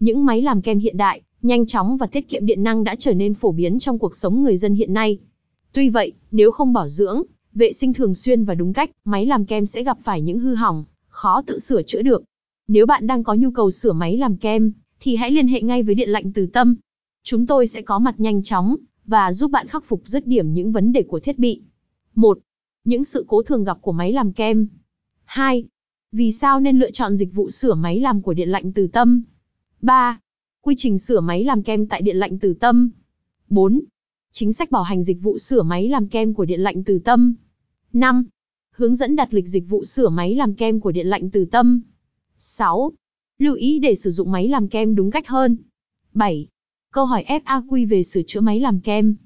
Những máy làm kem hiện đại, nhanh chóng và tiết kiệm điện năng đã trở nên phổ biến trong cuộc sống người dân hiện nay. Tuy vậy, nếu không bảo dưỡng, vệ sinh thường xuyên và đúng cách, máy làm kem sẽ gặp phải những hư hỏng, khó tự sửa chữa được. Nếu bạn đang có nhu cầu sửa máy làm kem, thì hãy liên hệ ngay với Điện lạnh Từ Tâm. Chúng tôi sẽ có mặt nhanh chóng và giúp bạn khắc phục dứt điểm những vấn đề của thiết bị. 1. Những sự cố thường gặp của máy làm kem. 2. Vì sao nên lựa chọn dịch vụ sửa máy làm của Điện lạnh Từ Tâm? 3. Quy trình sửa máy làm kem tại Điện lạnh Từ Tâm. 4. Chính sách bảo hành dịch vụ sửa máy làm kem của Điện lạnh Từ Tâm. 5. Hướng dẫn đặt lịch dịch vụ sửa máy làm kem của Điện lạnh Từ Tâm. 6. Lưu ý để sử dụng máy làm kem đúng cách hơn. 7. Câu hỏi FAQ về sửa chữa máy làm kem.